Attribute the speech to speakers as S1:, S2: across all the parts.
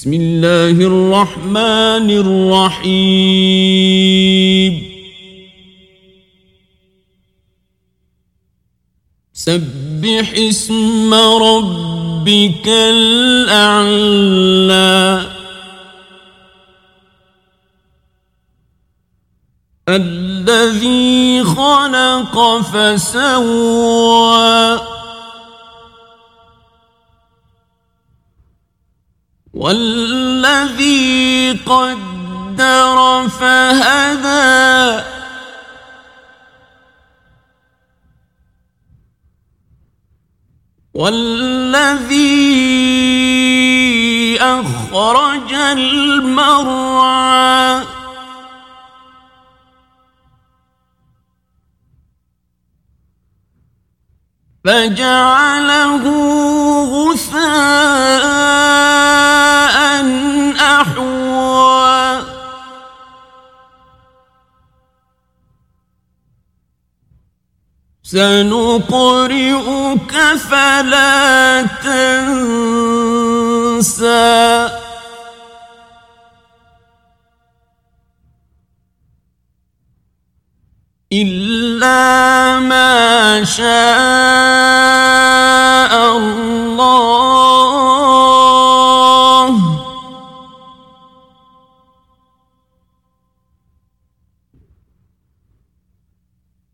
S1: بسم الله الرحمن الرحيم. سبح اسم ربك الأعلى. الذي خلق فسوى والذي قدر فهدى. والذي أخرج المرعى. فجعله غثاء. سنقرئك فلا تنسى. إلا ما شاء الله.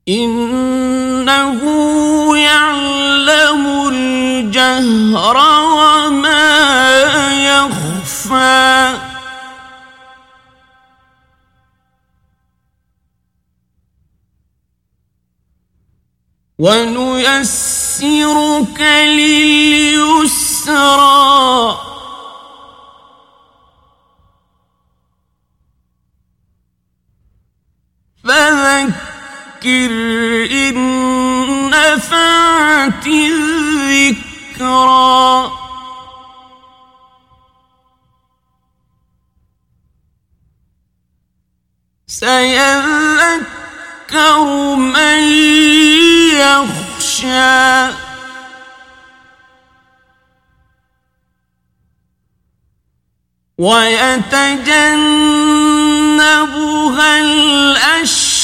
S1: إنه يعلم الجهر وما يخفى. ونيسرك لليسرى. فذكر إن نفعت الذكرى سيذكر من يخشى ويتجنبها الأشقى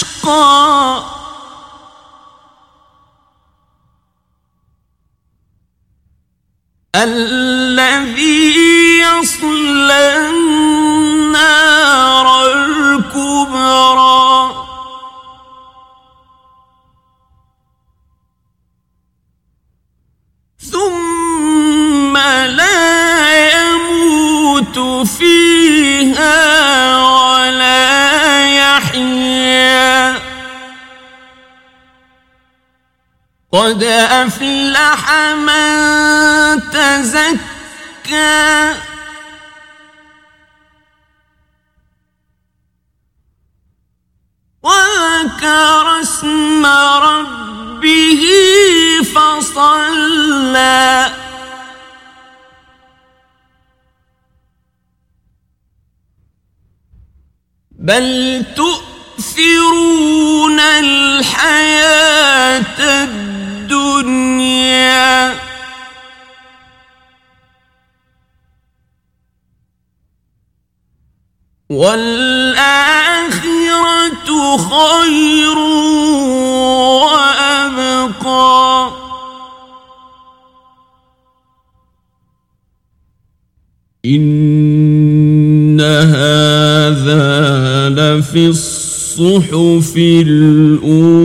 S1: الذي يصلى النار الكبرى. ثم لا يموت فيها قد أفلح من تزكى. وذكر اسم ربه فصلى. بل تؤثرون الحياة الدنيا والآخرة خير وأبقى. إن هذا لفي الصحف الأولى.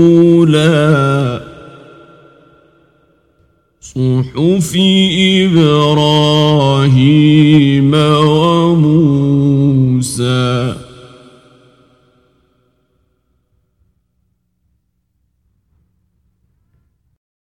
S1: صحف إبراهيم.